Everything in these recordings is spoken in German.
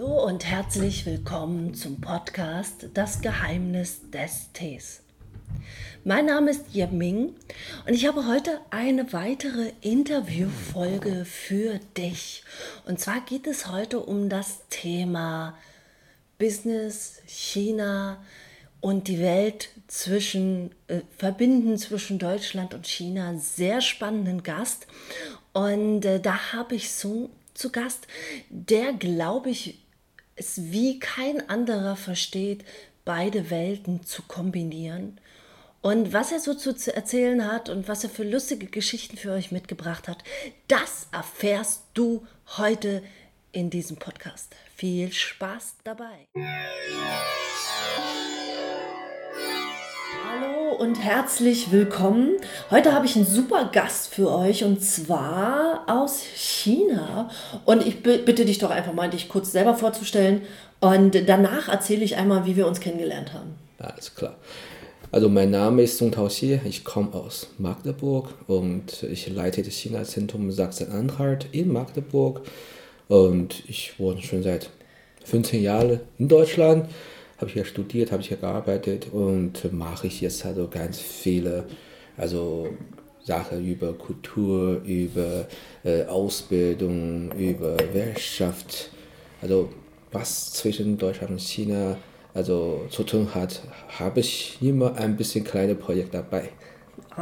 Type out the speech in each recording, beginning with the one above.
Hallo und herzlich willkommen zum Podcast Das Geheimnis des Tees. Mein Name ist Yeming und ich habe heute eine weitere Interviewfolge für dich. Und zwar geht es heute um das Thema Business, China und die Welt zwischen, äh, verbinden zwischen Deutschland und China. Sehr spannenden Gast. Und äh, da habe ich so zu Gast, der, glaube ich, es wie kein anderer versteht, beide Welten zu kombinieren. Und was er so zu erzählen hat und was er für lustige Geschichten für euch mitgebracht hat, das erfährst du heute in diesem Podcast. Viel Spaß dabei. Hallo und herzlich willkommen. Heute habe ich einen super Gast für euch und zwar aus China. Und ich bitte dich doch einfach mal, dich kurz selber vorzustellen und danach erzähle ich einmal, wie wir uns kennengelernt haben. Alles klar. Also mein Name ist Song Tao Xie, ich komme aus Magdeburg und ich leite das China-Zentrum Sachsen-Anhalt in Magdeburg und ich wohne schon seit 15 Jahren in Deutschland habe ich hier studiert, habe ich hier gearbeitet und mache ich jetzt also ganz viele, also Sachen über Kultur, über äh, Ausbildung, über Wirtschaft, also was zwischen Deutschland und China also zu tun hat, habe ich immer ein bisschen kleine Projekt dabei.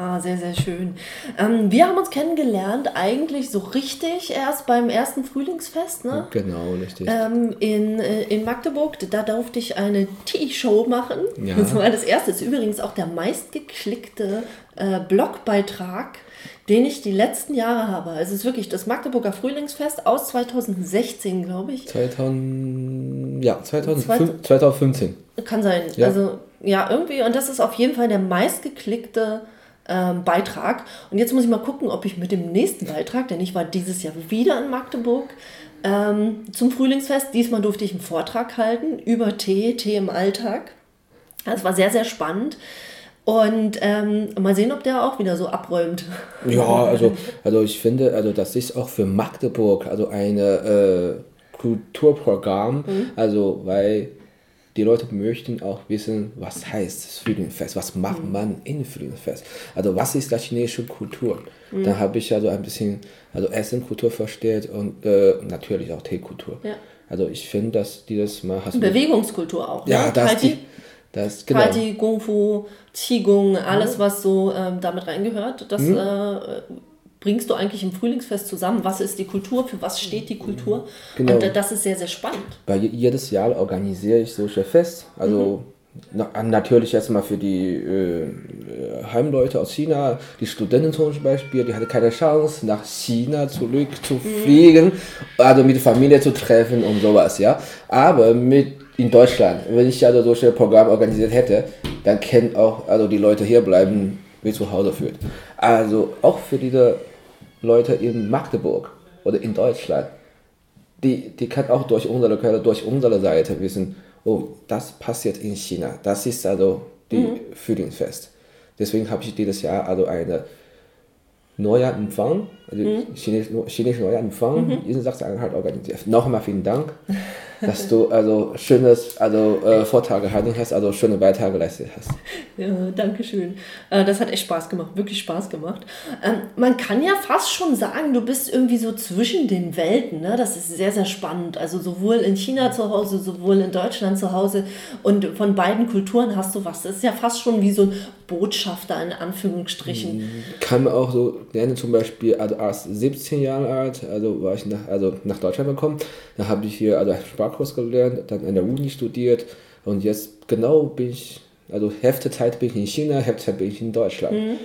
Ah, sehr, sehr schön. Ähm, wir haben uns kennengelernt eigentlich so richtig erst beim ersten Frühlingsfest, ne? Genau, richtig. Ähm, in, äh, in Magdeburg, da durfte ich eine Tea-Show machen. Ja. Das war das erste. Das ist übrigens auch der meistgeklickte äh, Blogbeitrag, den ich die letzten Jahre habe. Also es ist wirklich das Magdeburger Frühlingsfest aus 2016, glaube ich. 2000, ja, 2005, 2015. Kann sein. Ja. Also ja, irgendwie. Und das ist auf jeden Fall der meistgeklickte ähm, Beitrag. Und jetzt muss ich mal gucken, ob ich mit dem nächsten Beitrag, denn ich war dieses Jahr wieder in Magdeburg ähm, zum Frühlingsfest. Diesmal durfte ich einen Vortrag halten über Tee, Tee im Alltag. Das war sehr, sehr spannend. Und ähm, mal sehen, ob der auch wieder so abräumt. Ja, also, also ich finde, also das ist auch für Magdeburg also ein äh, Kulturprogramm, mhm. also weil die Leute möchten auch wissen, was heißt das Frühlingsfest, was macht mhm. man in Frühlingsfest. Also was ist die chinesische Kultur? Mhm. Dann habe ich also ein bisschen also Essenkultur versteht und äh, natürlich auch Teekultur. Ja. Also ich finde, dass dieses Mal hast Bewegungskultur auch. Ne? Ja, das, die, das genau. Party, Kung Fu, Qigong, alles mhm. was so ähm, damit reingehört, das mhm. äh, bringst du eigentlich im Frühlingsfest zusammen? Was ist die Kultur? Für was steht die Kultur? Genau. Und das ist sehr, sehr spannend. Weil jedes Jahr organisiere ich solche Fest. Also mhm. na, natürlich erstmal für die äh, Heimleute aus China, die Studenten zum Beispiel, die hatten keine Chance, nach China zurück zu mhm. fliegen, mhm. also mit der Familie zu treffen und sowas, ja. Aber mit in Deutschland, wenn ich also solche Programme organisiert hätte, dann können auch also die Leute hier bleiben, wie zu Hause fühlt. Also auch für diese Leute in Magdeburg oder in Deutschland, die, die kann auch durch unsere, durch unsere Seite wissen, oh, das passiert in China. Das ist also die mhm. Frühlingsfest. Deswegen habe ich dieses Jahr also eine Neujahrempfang, also mhm. chinesischen Chinesisch Neujahrempfang mhm. in Sachsen-Anhalt organisiert. Nochmal vielen Dank dass du also schönes, also äh, Vortrag gehalten hast, also schöne Beiträge geleistet hast. Ja, danke schön. Äh, das hat echt Spaß gemacht, wirklich Spaß gemacht. Ähm, man kann ja fast schon sagen, du bist irgendwie so zwischen den Welten. Ne? Das ist sehr, sehr spannend. Also sowohl in China zu Hause, sowohl in Deutschland zu Hause und von beiden Kulturen hast du was. Das ist ja fast schon wie so ein Botschafter in Anführungsstrichen. Mhm. Kann man auch so nennen, zum Beispiel also als 17 Jahre alt, also war ich nach, also nach Deutschland gekommen, da habe ich hier also Sprachkurs gelernt, dann an der Uni studiert und jetzt genau bin ich, also Hälfte Zeit bin ich in China, Hälfte Zeit bin ich in Deutschland. Mhm.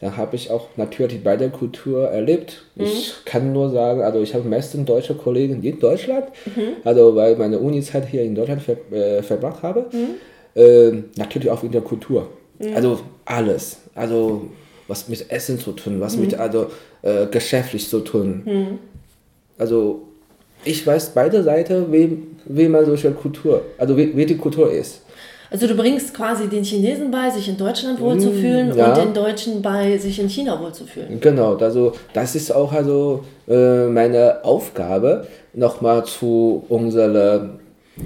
Da habe ich auch natürlich beide Kultur erlebt. Mhm. Ich kann nur sagen, also ich habe meistens deutsche Kollegen in Deutschland, mhm. also weil meine Uni-Zeit hier in Deutschland ver, äh, verbracht habe. Äh, natürlich auch in der Kultur. Mhm. Also alles. Also was mit Essen zu tun, was mit mhm. also äh, geschäftlich zu tun. Also ich weiß beide Seiten, wie, man solche Kultur, also wie, wie die Kultur ist. Also du bringst quasi den Chinesen bei, sich in Deutschland wohlzufühlen Mm, ja. und den Deutschen bei, sich in China wohlzufühlen. Genau, also das ist auch also äh, meine Aufgabe, nochmal zu unserer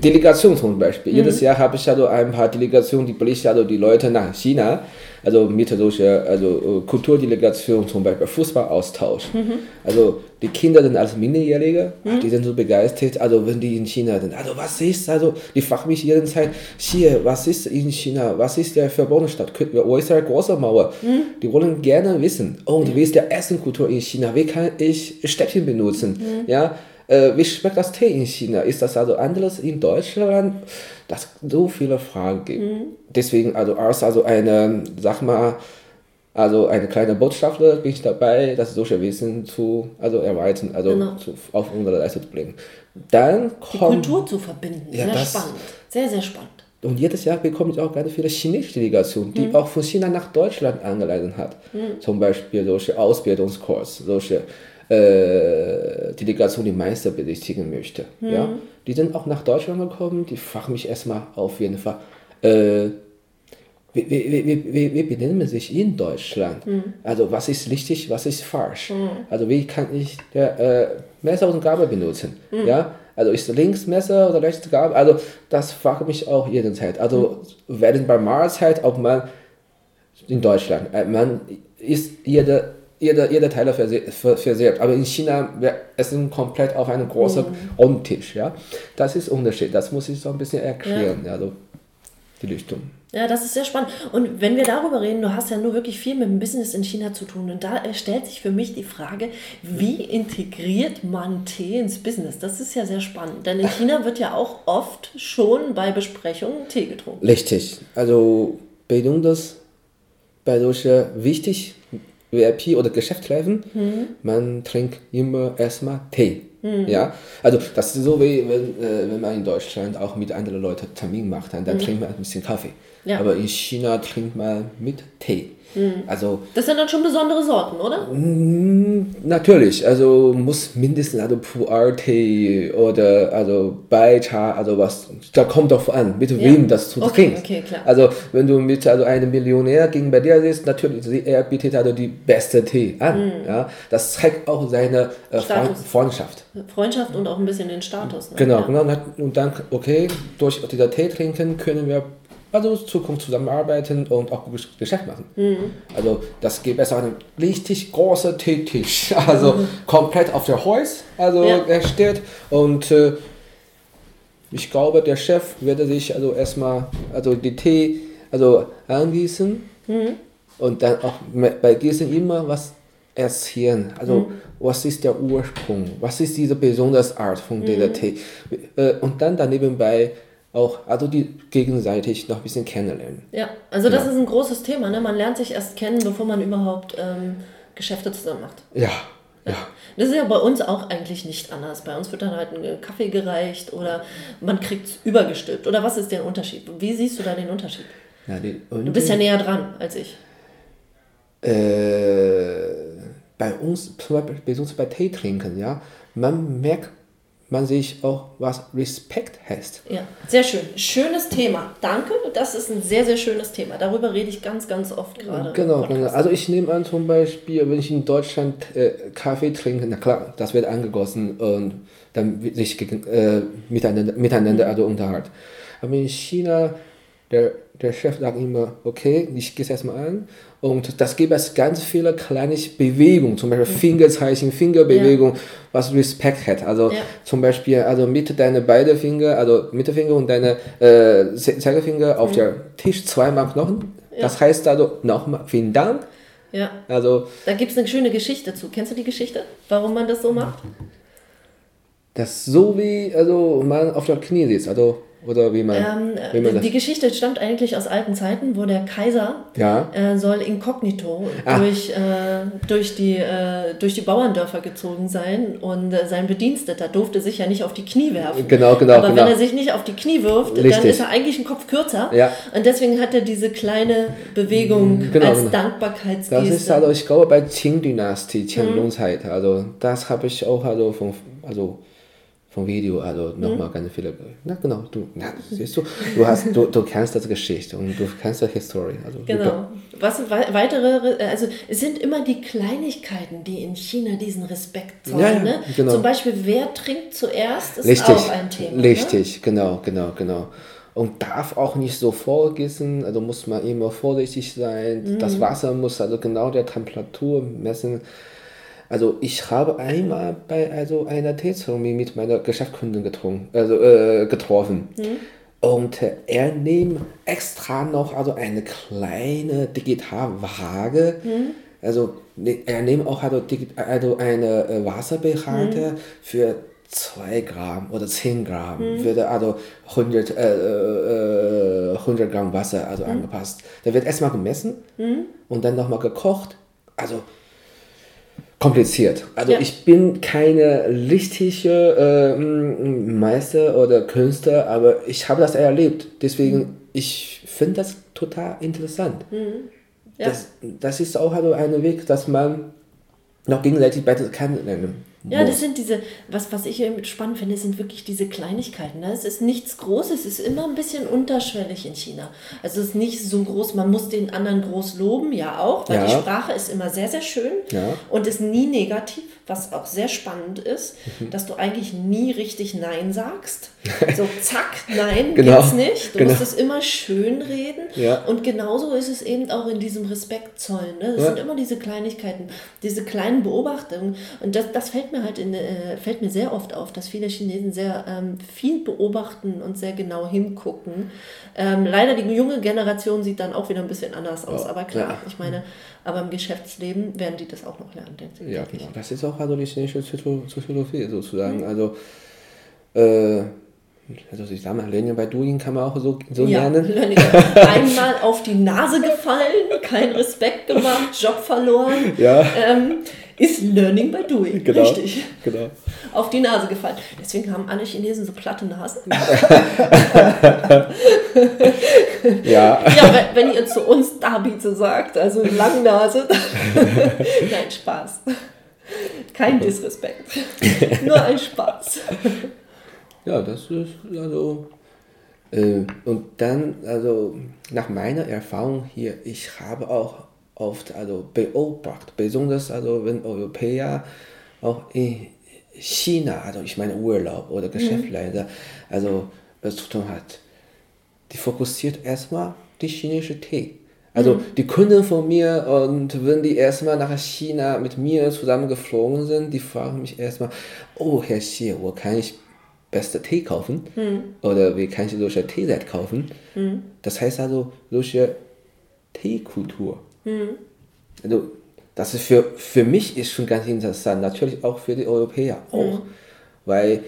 Delegation zum Beispiel. Jedes Jahr habe ich also ein paar Delegationen, die berichten also die Leute nach China, also mit solcher also äh, Kulturdelegation, zum Beispiel Fußballaustausch. Also die Kinder sind als Minderjährige, ach, die sind so begeistert, also wenn die in China sind, also was ist, also die fragen mich jeden Zeit, hier, was ist in China, was ist der verbotene Stadt, wo ist die große Mauer? Die wollen gerne wissen, und wie ist der Essenkultur in China, wie kann ich Stäbchen benutzen, ja, äh, wie schmeckt das Tee in China? Ist das also anders in Deutschland? Das so viele Fragen gibt. Deswegen also als also eine, sag mal, also eine kleine Botschafter bin ich dabei, das solche Wissen zu also erweitern, also Genau. zu, auf unsere Leistung zu bringen. Dann Die kommt Kultur zu verbinden. Ja, sehr das- spannend. Sehr, sehr spannend. und jedes Jahr bekomme ich auch ganz viele chinesische Delegationen, die auch von China nach Deutschland eingeladen hat. Zum Beispiel solche Ausbildungskurs, solche äh, Delegationen, die Meister besichtigen möchte. Ja? Die sind auch nach Deutschland gekommen, die fragen mich erstmal auf jeden Fall, äh, wie, wie, wie, wie, man sich in Deutschland? Also was ist richtig, was ist falsch? Also wie kann ich der äh, Messer und Gabel benutzen? Ja? Also ist links Messer oder rechts Gabel? Also das frage mich auch jederzeit. Also während bei Mahlzeit, ob man in Deutschland, äh, man ist jeder jeder, jeder für selbst. Aber in China, wir essen komplett auf einem großen Rundtisch. Ja? Das ist Unterschied. Das muss ich so ein bisschen erklären. Ja. Also die Richtung. Ja, das ist sehr spannend. Und wenn wir darüber reden, du hast ja nur wirklich viel mit dem Business in China zu tun. Und da äh, stellt sich für mich die Frage, wie integriert man Tee ins Business? Das ist ja sehr spannend. Denn in China wird ja auch oft schon bei Besprechungen Tee getrunken. Richtig. Also besonders bei solchen wichtig VIP oder Geschäftstreffen, man trinkt immer erstmal Tee. Ja, also das ist so wie wenn, äh, wenn man in Deutschland auch mit anderen Leuten Termin macht, dann, dann trinkt man ein bisschen Kaffee. Ja. Aber in China trinkt man mit Tee. Also Das sind dann schon besondere Sorten, oder? Natürlich, also muss mindestens also Pu'er-Tee oder also Baicha, also was, da kommt doch an, mit wem das zu Okay, trinken. okay, klar. Also wenn du mit also einem Millionär gegen bei dir sitzt, natürlich, er bietet also die beste Tee an. Ja, das zeigt auch seine äh, Mhm. Status. Freundschaft. Freundschaft und auch ein bisschen den Status. Ne? Genau, Ja. genau. Und dann, okay, durch dieser Tee trinken können wir also Zukunft zusammenarbeiten und auch gutes Geschäft machen. Mhm. Also das gibt es einen richtig großen Teetisch, also komplett auf der Holz, also Mhm. Ja. erstellt und äh, ich glaube, der Chef würde sich also erstmal also die Tee also angießen Mhm. und dann auch bei Gießen immer was erzählen. Also Mhm. was ist der Ursprung? Was ist diese besondere Art von Mhm. dieser Tee? Äh, Und dann daneben bei auch also die gegenseitig noch ein bisschen kennenlernen. Ja, also das Ja. ist ein großes Thema. Ne? Man lernt sich erst kennen, bevor man überhaupt ähm, Geschäfte zusammen macht. Ja, ja. Das ist ja bei uns auch eigentlich nicht anders. Bei uns wird dann halt ein Kaffee gereicht oder man kriegt es übergestülpt. Oder was ist der Unterschied? Wie siehst du da den Unterschied? ja die, Du bist ja näher dran als ich. äh, bei uns, zum Beispiel besonders bei Tee trinken, ja, man merkt man sich auch, was Respekt heißt. Ja, sehr schön. Schönes Thema. Danke. Das ist ein sehr, sehr schönes Thema. Darüber rede ich ganz, ganz oft gerade. Genau, genau. Also ich nehme an zum Beispiel, wenn ich in Deutschland äh, Kaffee trinke, na klar, das wird angegossen und dann wird sich äh, miteinander, miteinander also unterhalten. Aber in China, der, der Chef sagt immer, okay, ich gehe es erstmal an und das gibt es ganz viele kleine Bewegungen, zum Beispiel Fingerzeichen, Fingerbewegung, was Respekt hat. Also Ja. zum Beispiel, also mit deine beide Finger, also Mittelfinger und deine äh, Ze- Zeigefinger auf der Tisch zweimal Knochen. Das heißt also nochmal vielen Dank. Ja, Also da gibt es eine schöne Geschichte zu. Kennst du die Geschichte? Warum man das so macht? das ist so wie also man auf der Knie sitzt, also oder wie man, Ähm, wie man das. die Geschichte stammt eigentlich aus alten Zeiten, wo der Kaiser Ja. äh, soll inkognito Ah. durch, äh, durch, die, äh, durch die Bauerndörfer gezogen sein und äh, sein Bediensteter durfte sich ja nicht auf die Knie werfen. Genau, genau, Aber genau. wenn er sich nicht auf die Knie wirft, dann Richtig. ist er eigentlich ein Kopf kürzer. Ja. Und deswegen hat er diese kleine Bewegung Genau, als genau. Dankbarkeitsgeste. Das ist also, ich glaube, bei Qing-Dynastie, Qianlong-Zeit, also das habe ich auch also von, also vom Video, also nochmal mhm. ganz viele. Na genau, du, na, siehst du, du hast, du, du kennst das Geschichte und du kennst die Story. Also genau. Was weitere, also es sind immer die Kleinigkeiten, die in China diesen Respekt zollen. Ja, ne? genau. Zum Beispiel, wer trinkt zuerst, ist Richtig. auch ein Thema. Richtig, ne? genau, genau, genau. Und darf auch nicht so vorgießen, also muss man immer vorsichtig sein. Mhm. Das Wasser muss also genau der Temperatur messen. Also ich habe einmal bei also einer Teezeremonie mit meiner Geschäftskundin getrunken, also, äh, getroffen. Mhm. Und äh, er nimmt extra noch also eine kleine Digitalwaage. Mhm. Also ne, er nimmt auch also, also eine äh, Wasserbehälter mhm. für 2 Gramm oder 10 Gramm mhm. wird also 100, äh, äh, 100 Gramm Wasser also mhm. angepasst. Da wird erstmal gemessen mhm. und dann nochmal gekocht. Also kompliziert. Also ja. ich bin keine richtige äh, Meister oder Künstler, aber ich habe das erlebt. Deswegen, mhm. ich finde das total interessant. Mhm. Ja. Das, das ist auch also ein Weg, dass man noch gegenseitig besser kennenlernen ja, das sind diese, was, was ich spannend finde, sind wirklich diese Kleinigkeiten. Ne? Es ist nichts Großes, es ist immer ein bisschen unterschwellig in China. Also es ist nicht so groß, man muss den anderen groß loben, ja auch, weil ja. die Sprache ist immer sehr, sehr schön ja. und ist nie negativ, was auch sehr spannend ist, mhm. dass du eigentlich nie richtig Nein sagst. So zack, nein, genau. gibt's nicht. Du genau. musst es immer schön reden. Ja. Und genauso ist es eben auch in diesem Respekt zollen. Ne? Das sind immer diese Kleinigkeiten, diese kleinen Beobachtungen. Und das, das fällt mir mir halt in, äh, fällt mir sehr oft auf, dass viele Chinesen sehr ähm, viel beobachten und sehr genau hingucken. Ähm, leider die junge Generation sieht dann auch wieder ein bisschen anders aus, oh, aber klar, ja. ich meine, aber im Geschäftsleben werden die das auch noch lernen, denke ich. Ja, genau. Das ist auch also die chinesische Psychologie sozusagen. Mhm. Also äh, also ich sage mal, Learning bei Doing kann man auch so, so ja, lernen. Einmal auf die Nase gefallen, kein Respekt gemacht, Job verloren. Ja. Ähm, ist Learning by Doing. Genau, Richtig. Genau. Auf die Nase gefallen. Deswegen haben alle Chinesen so platte Nasen. ja. Ja, wenn, wenn ihr zu uns Dabize sagt, also Langnase. Nein, Spaß. Kein Disrespekt. Nur ein Spaß. Ja, das ist also. Äh, und dann, also nach meiner Erfahrung hier, ich habe auch oft also beobachtet, besonders also wenn Europäer auch in China, also ich meine Urlaub oder Geschäftsleiter, mhm. also was zu tun hat, die fokussiert erstmal die chinesische Tee. Also mhm. die Kunden von mir und wenn die erstmal nach China mit mir zusammen geflogen sind, die fragen mich erstmal, oh Herr Xie, wo kann ich beste Tee kaufen? Mhm. Oder wie kann ich solche Teeset kaufen? Mhm. Das heißt also solche Teekultur. Mhm. Also, das ist für, für mich ist schon ganz interessant, natürlich auch für die Europäer auch, mhm. weil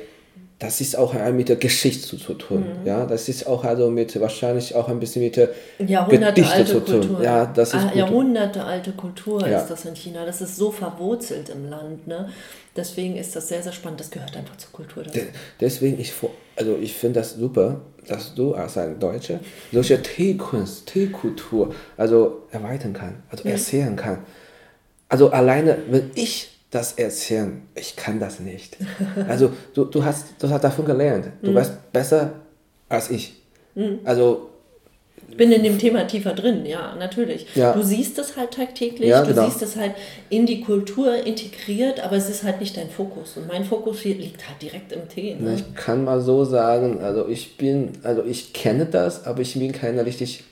das ist auch mit der Geschichte zu tun. Mhm. Ja, das ist auch also mit wahrscheinlich auch ein bisschen mit der Jahrhunderte zu tun. Kultur. Ja, das ist Jahrhunderte alte Kultur ja. ist das in China. Das ist so verwurzelt im Land. Ne? Deswegen ist das sehr, sehr spannend. Das gehört einfach zur Kultur dazu. deswegen, ich, also ich finde das super, dass du als ein Deutscher solche Teekunst, Teekultur also erweitern kann, also erzählen kann. Also alleine, wenn ich das erzählen, ich kann das nicht. Also du, du, hast, du hast davon gelernt. Du mhm. weißt besser als ich. Mhm. Also ich bin in dem Thema tiefer drin, ja, natürlich. Ja. Du siehst es halt tagtäglich, ja, genau. du siehst es halt in die Kultur integriert, aber es ist halt nicht dein Fokus. Und mein Fokus liegt halt direkt im Tee. Ne? Ich kann mal so sagen, also ich bin, also ich kenne das, aber ich bin keiner richtig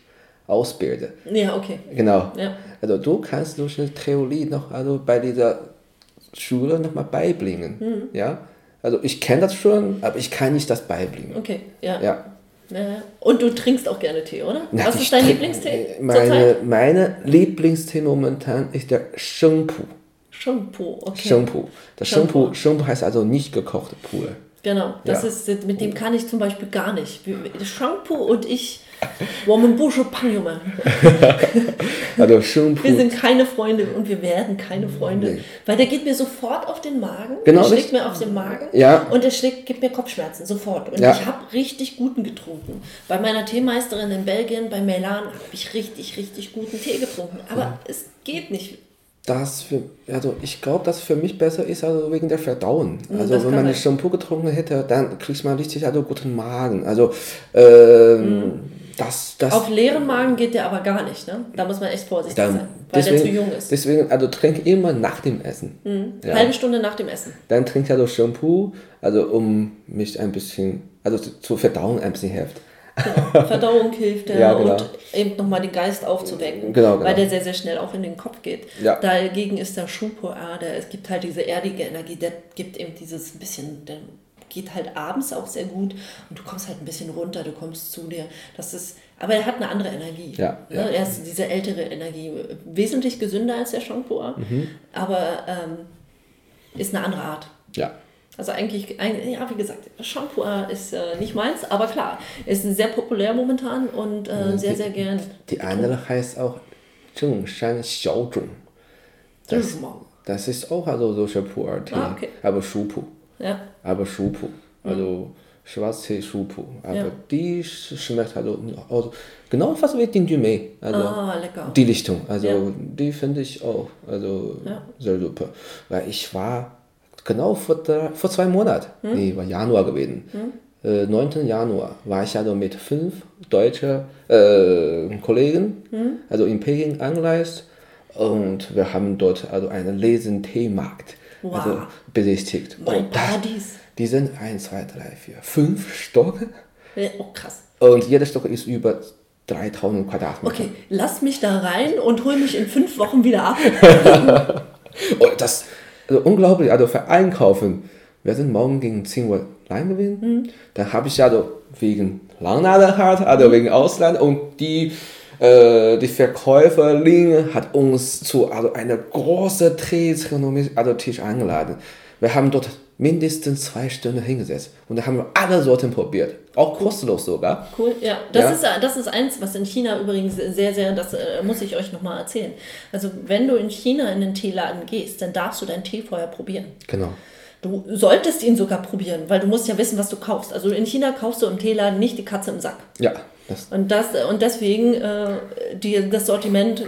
Ausbilder. Ja, okay. Genau. Ja. Also du kannst durch eine Theorie noch also bei dieser Schule nochmal beibringen. Mhm. Ja? Also ich kenne das schon, aber ich kann nicht das beibringen. Okay, ja. ja. Und du trinkst auch gerne Tee, oder? Na, Was ist dein Lieblingstee? Meine, meine Lieblingstee momentan ist der Shengpu. Shengpu, okay. Shengpu. Das Shengpu, Shengpu heißt also nicht gekochte Pule. Genau, das ja. ist, mit dem kann ich zum Beispiel gar nicht. Shampoo und ich, 我们不是朋友们. also Shampoo. Wir sind keine Freunde und wir werden keine Freunde. Nee. Weil der geht mir sofort auf den Magen. Genau. Der schlägt mir auf den Magen. Ja. Und der schlägt, gibt mir Kopfschmerzen, sofort. Und ja. ich habe richtig guten getrunken. Bei meiner Teemeisterin in Belgien, bei Melan, habe ich richtig, richtig guten Tee getrunken. Aber ja. es geht nicht das für, also ich glaube, dass für mich besser ist, also wegen der Verdauung. Also das wenn kann man ein sein. Shampoo getrunken hätte, dann kriegt man richtig also guten Magen. Also ähm, das, das Auf leeren Magen geht der aber gar nicht, ne? Da muss man echt vorsichtig dann, sein, weil der zu jung ist. Deswegen, also trink immer nach dem Essen. Ja. Halbe Stunde nach dem Essen. Dann trinkt er so Shampoo, also um mich ein bisschen, also zu- zur Verdauung ein bisschen hilft. Genau. Verdauung hilft Ja, genau. und eben nochmal den Geist aufzuwecken, Genau, genau. weil der sehr, sehr schnell auch in den Kopf geht. Ja. Dagegen ist der Schuhpoa, der, es gibt halt diese erdige Energie, der gibt eben dieses ein bisschen, der geht halt abends auch sehr gut und du kommst halt ein bisschen runter, du kommst zu dir. Das ist, aber er hat eine andere Energie. Ja, Ne? ja. Er ist diese ältere Energie, wesentlich gesünder als der Shampoo, Mhm. aber ähm, ist eine andere Art. Ja. Also eigentlich, ein- ja, wie gesagt, Shampoo ist äh, nicht meins, aber klar, ist sehr populär momentan und äh, sehr, sehr gern. Die andere heißt auch Zhengshan Xiaozhong. Das. Das ist auch also so Shampoo-Tee, Ah, okay. aber Schupu. Ja, aber Schupu, also Schwarztee Schupu. Aber Ja. die sch- schmeckt also, also genau fast wie Dinjume. Also ah, die Richtung. Also Ja. die finde ich auch also Ja. sehr super. Weil ich war genau vor, der, vor zwei Monaten, Hm? nee, war Januar gewesen. Äh, 9. Januar war ich also mit fünf deutschen äh, Kollegen, Hm? also in Peking angereist und wir haben dort also einen Lesen-Teemarkt also Wow. besichtigt. Mein Und das- Paradies. die sind 1, 2, 3, 4, 5 Stocke Oh, krass. und jeder Stock ist über 3000 Quadratmeter. Okay, lass mich da rein und hol mich in fünf Wochen wieder ab. Und das also unglaublich, also für Einkaufen. Wir sind morgen gegen 10 Uhr rein gewesen. Mhm. Da habe ich also wegen Langladerhart, also wegen Ausland und die, äh, die Verkäuferin hat uns zu also einer großen Teezeremonie, also Tisch eingeladen. Wir haben dort mindestens zwei Stunden hingesetzt und da haben wir alle Sorten probiert. Auch kostenlos sogar. Cool, ja. Das, Ja. Ist, das ist eins, was in China übrigens sehr, sehr, das äh, muss ich euch nochmal erzählen. Also, wenn du in China in den Teeladen gehst, dann darfst du deinen Tee vorher probieren. Genau. Du solltest ihn sogar probieren, weil du musst ja wissen, was du kaufst. Also in China kaufst du im Teeladen nicht die Katze im Sack. Ja, das, Und, das, und deswegen, äh, die, das Sortiment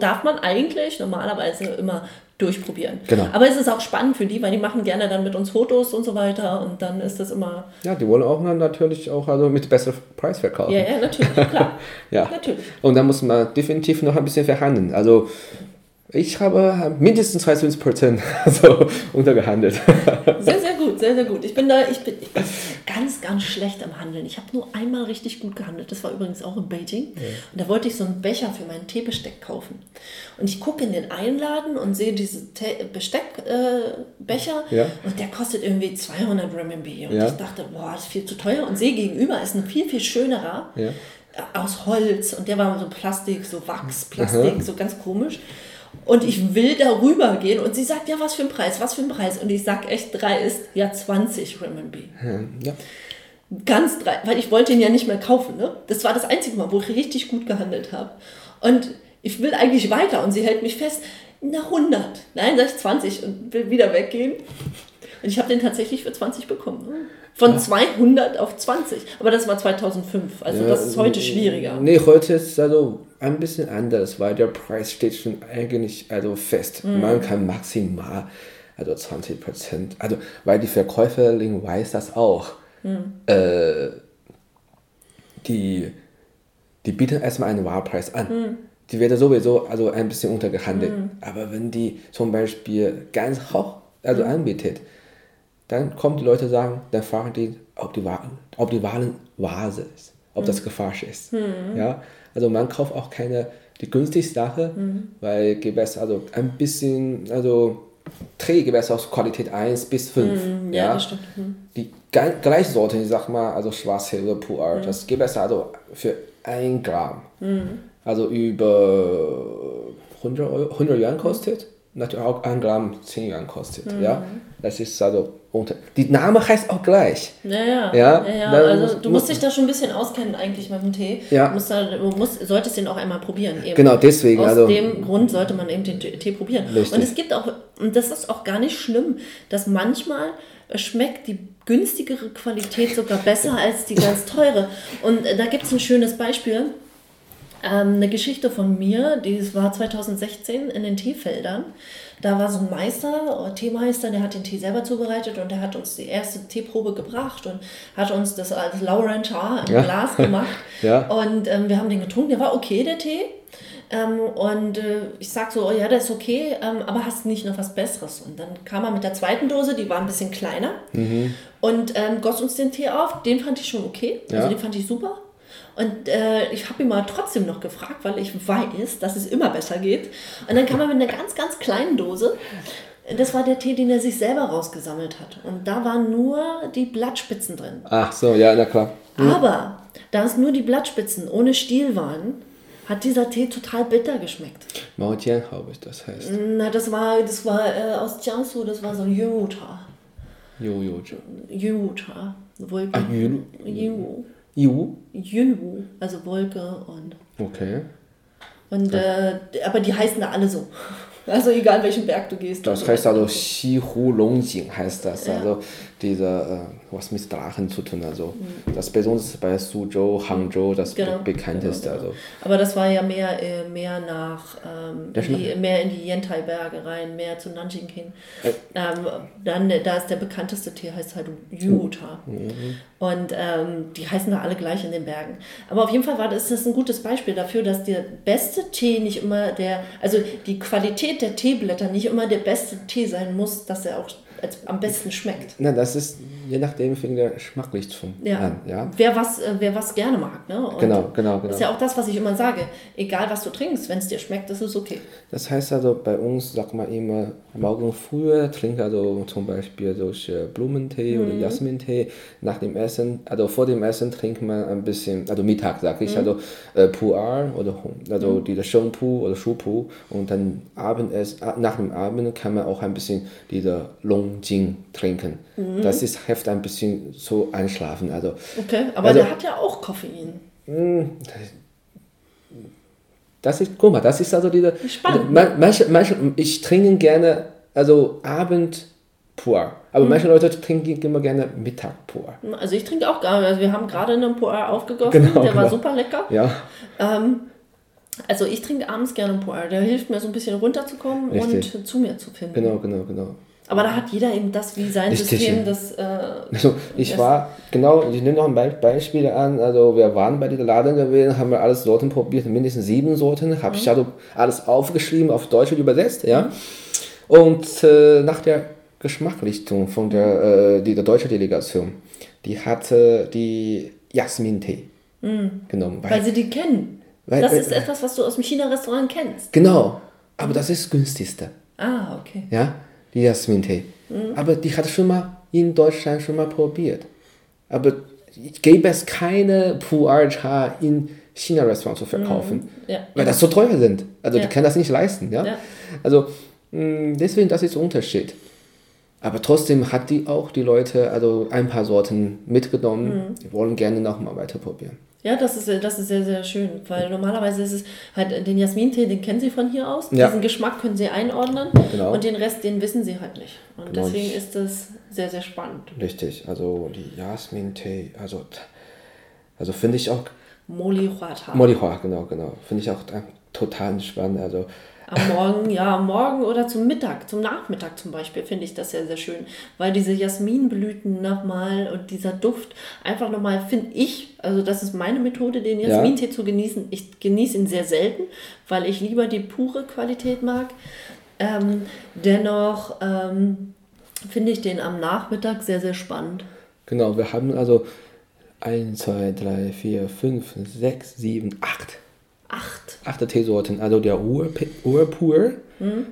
darf man eigentlich normalerweise immer durchprobieren. Genau. Aber es ist auch spannend für die, weil die machen gerne dann mit uns Fotos und so weiter und dann ist das immer, ja, die wollen auch natürlich auch also mit besserem Preis verkaufen. ja, ja, natürlich, klar. Ja. Natürlich. Und da muss man definitiv noch ein bisschen verhandeln. Also ich habe mindestens 30 Prozent also untergehandelt. Sehr, sehr gut, sehr, sehr gut. Ich bin da, ich bin, ich bin ganz, ganz schlecht am Handeln. Ich habe nur einmal richtig gut gehandelt. Das war übrigens auch in Beijing. Und da wollte ich so einen Becher für mein Teebesteck kaufen. Und ich gucke in den Einladen und sehe diese Besteckbecher äh, Becher. Ja. und der kostet irgendwie 200 Renminbi. Und Ja. ich dachte, boah, das ist viel zu teuer. Und sehe gegenüber ist ein viel, viel schönerer Ja. äh, aus Holz. Und der war so Plastik, so Wachsplastik, so ganz komisch. Und ich will darüber gehen und sie sagt, ja, was für ein Preis, was für ein Preis. Und ich sag echt, drei ist ja 20 Renminbi. ja. Ganz drei, weil ich wollte ihn ja nicht mehr kaufen. Ne? Das war das einzige Mal, wo ich richtig gut gehandelt habe. Und ich will eigentlich weiter und sie hält mich fest, na 100. Nein, sag ich 20 und will wieder weggehen. Und ich habe den tatsächlich für 20 bekommen. ne? Von 200 auf 20. Aber das war 2005. Also das ist heute schwieriger. Nee, heute ist es also ein bisschen anders, weil der Preis steht schon eigentlich also fest. Mhm. Man kann maximal also 20 Prozent, also weil die Verkäuferin weiß das auch. Mhm. Äh, die, die bieten erstmal einen Wahlpreis an. Mhm. Die werden sowieso also ein bisschen untergehandelt. Aber wenn die zum Beispiel ganz hoch also Mhm. anbietet, dann kommen die Leute sagen, dann fragen die, ob die Waren, ob die Waren Vase ist, ob das gefälscht ist. Ja, also man kauft auch keine die günstigste Sache, weil Gewässer also ein bisschen also Trägergewässer aus Qualität 1 bis 5. ja, das stimmt. Die gleiche Sorte, ich sag mal, also Schwarzsee oder Puer, das Gewässer also für 1 Gramm, also über 100, Euro, 100 Yuan kostet, natürlich auch 1 Gramm 10 Yuan kostet, ja. Das ist also unter. Die Name heißt auch gleich. Ja, ja. Ja, ja, ja. Also du muss- musst dich da schon ein bisschen auskennen eigentlich mit dem Tee. Ja. Du, musst da, du musst, solltest den auch einmal probieren. Eben. Genau, deswegen, Aus also- dem Grund sollte man eben den Tee Tee probieren. Richtig. Und es gibt auch, und das ist auch gar nicht schlimm, dass manchmal schmeckt die günstigere Qualität sogar besser als die ganz teure. Und äh, da gibt es ein schönes Beispiel. Ähm, eine Geschichte von mir, die war 2016 in den Teefeldern. Da war so ein Meister, Teemeister, der hat den Tee selber zubereitet und der hat uns die erste Teeprobe gebracht und hat uns das als Laurentar im Ja. Glas gemacht. Ja. Und ähm, wir haben den getrunken, der war okay, der Tee. Ähm, und äh, ich sag so, oh ja, der ist okay, ähm, aber hast nicht noch was Besseres? Und dann kam er mit der zweiten Dose, die war ein bisschen kleiner Mhm. und ähm, goss uns den Tee auf. Den fand ich schon okay, also Ja. den fand ich super. Und äh, ich habe ihn mal trotzdem noch gefragt, weil ich weiß, dass es immer besser geht. Und dann kam er mit einer ganz, ganz kleinen Dose. Das war der Tee, den er sich selber rausgesammelt hat. Und da waren nur die Blattspitzen drin. Ach so, ja, na klar. Aber da es nur die Blattspitzen ohne Stiel waren, hat dieser Tee total bitter geschmeckt. Maojian, glaube ich, das heißt. Na, das war, das war äh, aus Jiangsu, das war so Yuta. Jojo. Yuta. Wolke. Ah, Yulu. Yu. Yu? Yunwu, also Wolke und. Okay. und äh, aber die heißen da alle so. Also egal welchen Berg du gehst. Das heißt also Xihu Longjing heißt das. Also diese, äh, was mit Drachen zu tun. Also das besonders bei Suzhou, Hangzhou, das Mhm. Genau, be bekannteste. genau, genau. Also. Aber das war ja mehr, äh, mehr nach, ähm, die, mehr in die Yentai-Berge rein, mehr zu Nanjing hin. Äh. Ähm, dann, da ist der bekannteste Tee, heißt halt Yuta. Mhm. Und ähm, die heißen da alle gleich in den Bergen. Aber auf jeden Fall war das, das ein gutes Beispiel dafür, dass der beste Tee nicht immer der, also die Qualität der Teeblätter nicht immer der beste Tee sein muss, dass er auch als, am besten schmeckt. Na, das ist je nachdem fängt der Geschmacklich zum Ja. an. Ja? Wer, was, äh, wer was gerne mag. Ne? Und Genau, genau, Das genau. ist ja auch das, was ich immer sage. Egal, was du trinkst, wenn es dir schmeckt, ist es okay. Das heißt also bei uns, sagt man immer, morgen früh trinkt also zum Beispiel solche Blumentee oder Jasmintee. Nach dem Essen, also vor dem Essen trinkt man ein bisschen, also Mittag sage ich, also äh, Pu'er oder also diese Shengpu oder Shupu und dann Abendessen, a- nach dem Abend kann man auch ein bisschen diese Longjing trinken. Das ist hilft ein bisschen so einschlafen. Also Okay, aber Also- der hat ja auch Koffein. Das ist, guck mal, das ist also diese. Spannend, Also, man- manche, manche, ich trinke gerne, also Abend pur. Aber Mhm. manche Leute trinken immer gerne Mittag pur. Also ich trinke auch gar also wir haben gerade einen Puer aufgegossen, Genau, der war genau. super lecker. Ja, Also ich trinke abends gerne Puer, der hilft mir so ein bisschen runterzukommen Richtig. und zu mir zu finden. genau, genau, genau. Aber da hat jeder eben das wie sein Richtig, System, das äh, Also ich Das- war, genau, ich nehme noch ein Be Beispiel an, also wir waren bei dieser Laden gewesen, haben wir alles Sorten probiert, mindestens sieben Sorten, habe ich also alles aufgeschrieben, auf Deutsch übersetzt, ja. Und äh, nach der Geschmackrichtung von der, äh, dieser deutschen Delegation, die hatte die Jasmin-Tee genommen. weil sie die kennen. Weil- das weil- ist etwas, was du aus dem China-Restaurant kennst. Genau, aber das ist günstigste. Ah, okay. ja, die Jasmin-Tee. Aber die hat schon mal in Deutschland schon mal probiert. Aber gäbe es keine Pu'er-Cha in China-Restaurants zu verkaufen, Ja. weil das so teuer sind. Also Ja. die können das nicht leisten. Ja? Ja. Also mh, deswegen, das ist der Unterschied. Aber trotzdem hat die auch die Leute also ein paar Sorten mitgenommen. Die wollen gerne nochmal weiter probieren. Ja, das ist, das ist sehr, sehr schön, weil normalerweise ist es halt den Jasmintee, den kennen sie von hier aus. Ja. Diesen Geschmack können sie einordnen Genau. und den Rest, den wissen sie halt nicht. Und Genau. deswegen ist das sehr, sehr spannend. Richtig, also die Jasmin-Tee, also, also finde ich auch Moli Huata. Molihua, genau, genau. Finde ich auch äh, total entspannt. Also, Am Morgen, ja, am Morgen oder zum Mittag, zum Nachmittag zum Beispiel, finde ich das sehr, sehr schön. Weil diese Jasminblüten nochmal und dieser Duft einfach nochmal, finde ich, also das ist meine Methode, den Ja. Jasmintee zu genießen. Ich genieße ihn sehr selten, weil ich lieber die pure Qualität mag. Ähm, dennoch ähm, finde ich den am Nachmittag sehr, sehr spannend. genau, wir haben also 1, 2, 3, 4, 5, 6, 7, 8. Acht. Acht Teesorten. Also der Ur- Urpur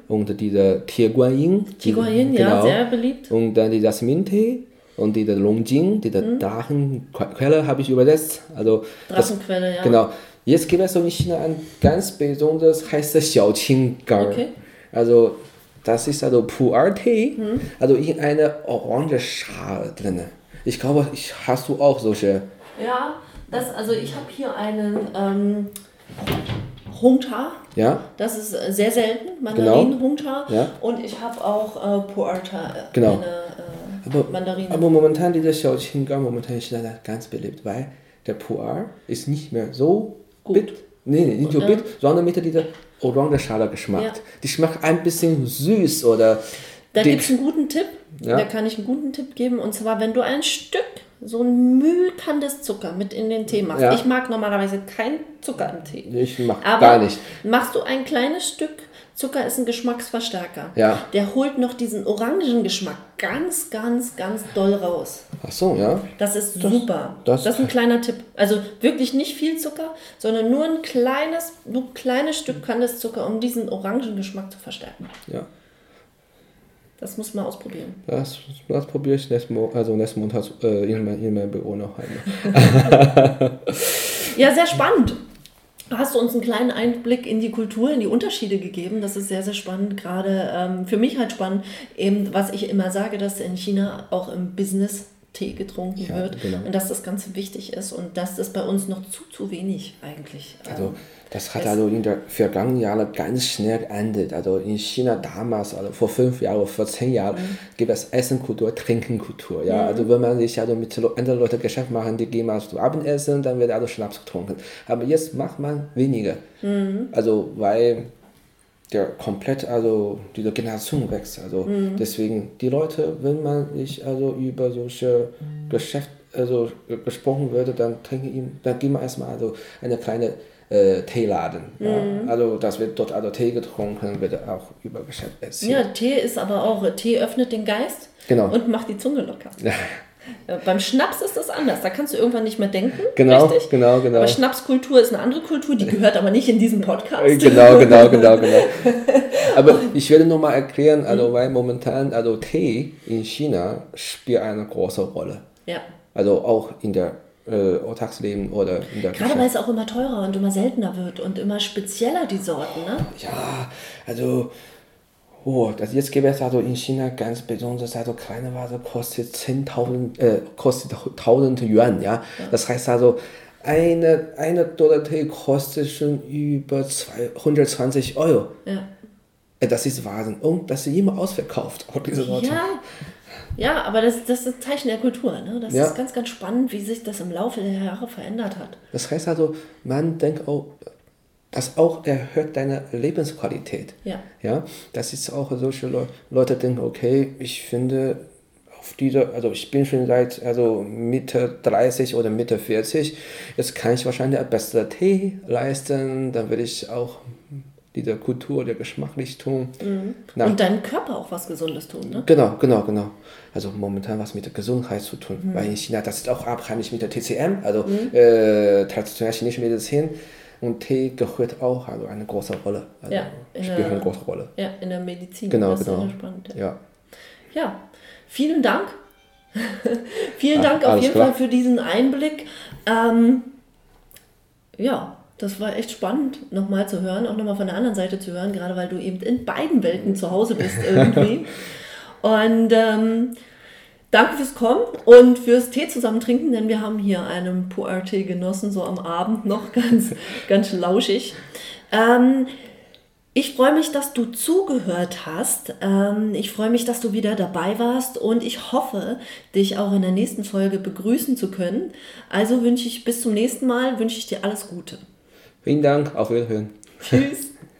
und dieser Tierguanyin. Tiguayin, ja, genau. sehr beliebt. Und dann die Jasmin-Tee und dieser Longjing, diese Drachenquelle habe ich übersetzt. Also das- Drachenquelle, ja. Genau. Jetzt gibt es so in China ein ganz besonderes, heißt das Xiaoqing-Gar. Okay. Also das ist also Pu'er-Tee, Mhm. also in einer orange Schale drin. Ich glaube, ich, hast du auch solche. Ja, das, also ich habe hier einen ähm, Hongcha. Ja? Das ist äh, sehr selten, Mandarinen Hongcha. Ja. Und ich habe auch äh, Puerta, äh, Genau. eine äh, Aber, Mandarine. aber momentan dieser Xiaoqing-Gar momentan in China ganz beliebt, weil der Pu'er ist nicht mehr so Gut. bit Nee, nee, nicht so bitter, sondern mit dieser Orangenschale Geschmack. Ja. Die schmeckt ein bisschen süß oder. Da gibt es einen guten Tipp. Ja. Da kann ich einen guten Tipp geben. Und zwar, wenn du ein Stück, so ein Mühl Kandiszucker mit in den Tee machst. Ja. Ich mag normalerweise keinen Zucker im Tee. Ich mach Aber gar nicht. machst du ein kleines Stück, Zucker ist ein Geschmacksverstärker. Ja. Der holt noch diesen Orangengeschmack ganz, ganz, ganz doll raus. Ach so, ja. Das ist super. das- Das, ist ein kleiner Tipp. Also wirklich nicht viel Zucker, sondern nur ein kleines, nur ein kleines Stück Kandiszucker, um diesen Orangengeschmack zu verstärken. ja. Das muss man ausprobieren. Das, das probiere ich nächsten Mo also nächsten Montag äh, in, mein, in meinem Büro noch einmal. Ja, sehr spannend. Hast du uns einen kleinen Einblick in die Kultur, in die Unterschiede gegeben? Das ist sehr, sehr spannend. Gerade ähm, für mich halt spannend, eben was ich immer sage, dass in China auch im Business Tee getrunken Ja, wird genau. und dass das Ganze wichtig ist und dass das bei uns noch zu, zu wenig eigentlich. ähm, Also das hat also in der vergangenen Jahren ganz schnell geendet. Also in China damals, also vor fünf Jahren, vor zehn Jahren, Mhm. gibt es Essenkultur, Trinkenkultur. Ja? Also wenn man sich also mit anderen Leuten Geschäft machen, die gehen mal zu Abendessen, dann wird also Schnaps getrunken. Aber jetzt macht man weniger. Mhm. Also weil der komplett, also diese Generation wächst. Also Mhm. deswegen, die Leute, wenn man sich also über solche Geschäft also gesprochen würde, dann trinken ihm, dann gehen wir erstmal also eine kleine äh, Teeladen. Ja. Mhm. Also das wird dort also Tee getrunken, wird auch über Geschäft erzählt. ja, Tee ist aber auch, Tee öffnet den Geist Genau. und macht die Zunge locker. Beim Schnaps ist das anders. Da kannst du irgendwann nicht mehr denken. Genau, richtig? genau, genau. Aber Schnapskultur ist eine andere Kultur, die gehört aber nicht in diesen Podcast. Äh, Genau, genau, genau, genau. Aber ich werde nur mal erklären, also weil momentan also Tee in China spielt eine große Rolle. Ja. Also auch in der äh, Alltagsleben oder in der Gerade weil es auch immer teurer und immer seltener wird und immer spezieller die Sorten, ne? Ja, also oh, das jetzt gibt es also in China ganz besonders, also kleine Vase kostet 10.000, äh, kostet 1000 Yuan, ja? Das heißt also, eine, eine Dollar Tee kostet schon über 220 Euro. Ja. Äh, Das ist Wahnsinn. Und das ist immer ausverkauft, auch diese Sorte. Ja. Ja, aber das, das ist ein Zeichen der Kultur, ne? Das Ja. ist ganz, ganz spannend, wie sich das im Laufe der Jahre verändert hat. Das heißt also, man denkt auch, das auch erhöht deine Lebensqualität. Ja. Ja, das ist auch solche Le Leute denken, okay, ich finde auf dieser, also ich bin schon seit also Mitte 30 oder Mitte 40, jetzt kann ich wahrscheinlich ein besserer Tee leisten, dann will ich auch diese Kultur, der Geschmackrichtung. Na, Und deinem Körper auch was Gesundes tun, ne? Genau, genau, genau. Also momentan was mit der Gesundheit zu tun. Weil in China, das ist auch abhängig mit der TCM, also äh, traditionell chinesische Medizin. Und Tee gehört auch also eine große Rolle. Also Ja, spielt der- eine große Rolle. Ja, in der Medizin. Genau, das ist genau. sehr spannend. Ja. Ja. Ja, vielen Dank. vielen Ja, Dank auf jeden klar. Fall für diesen Einblick. Ähm, ja, das war echt spannend, nochmal zu hören, auch nochmal von der anderen Seite zu hören, gerade weil du eben in beiden Welten zu Hause bist irgendwie. Und ähm, danke fürs Kommen und fürs Tee zusammen trinken, denn wir haben hier einen Pu'er-Tee genossen, so am Abend noch ganz, ganz lauschig. Ähm, ich freue mich, dass du zugehört hast. Ähm, ich freue mich, dass du wieder dabei warst und ich hoffe, dich auch in der nächsten Folge begrüßen zu können. Also wünsche ich bis zum nächsten Mal, wünsche ich dir alles Gute. Vielen Dank, auf Wiederhören. Tschüss.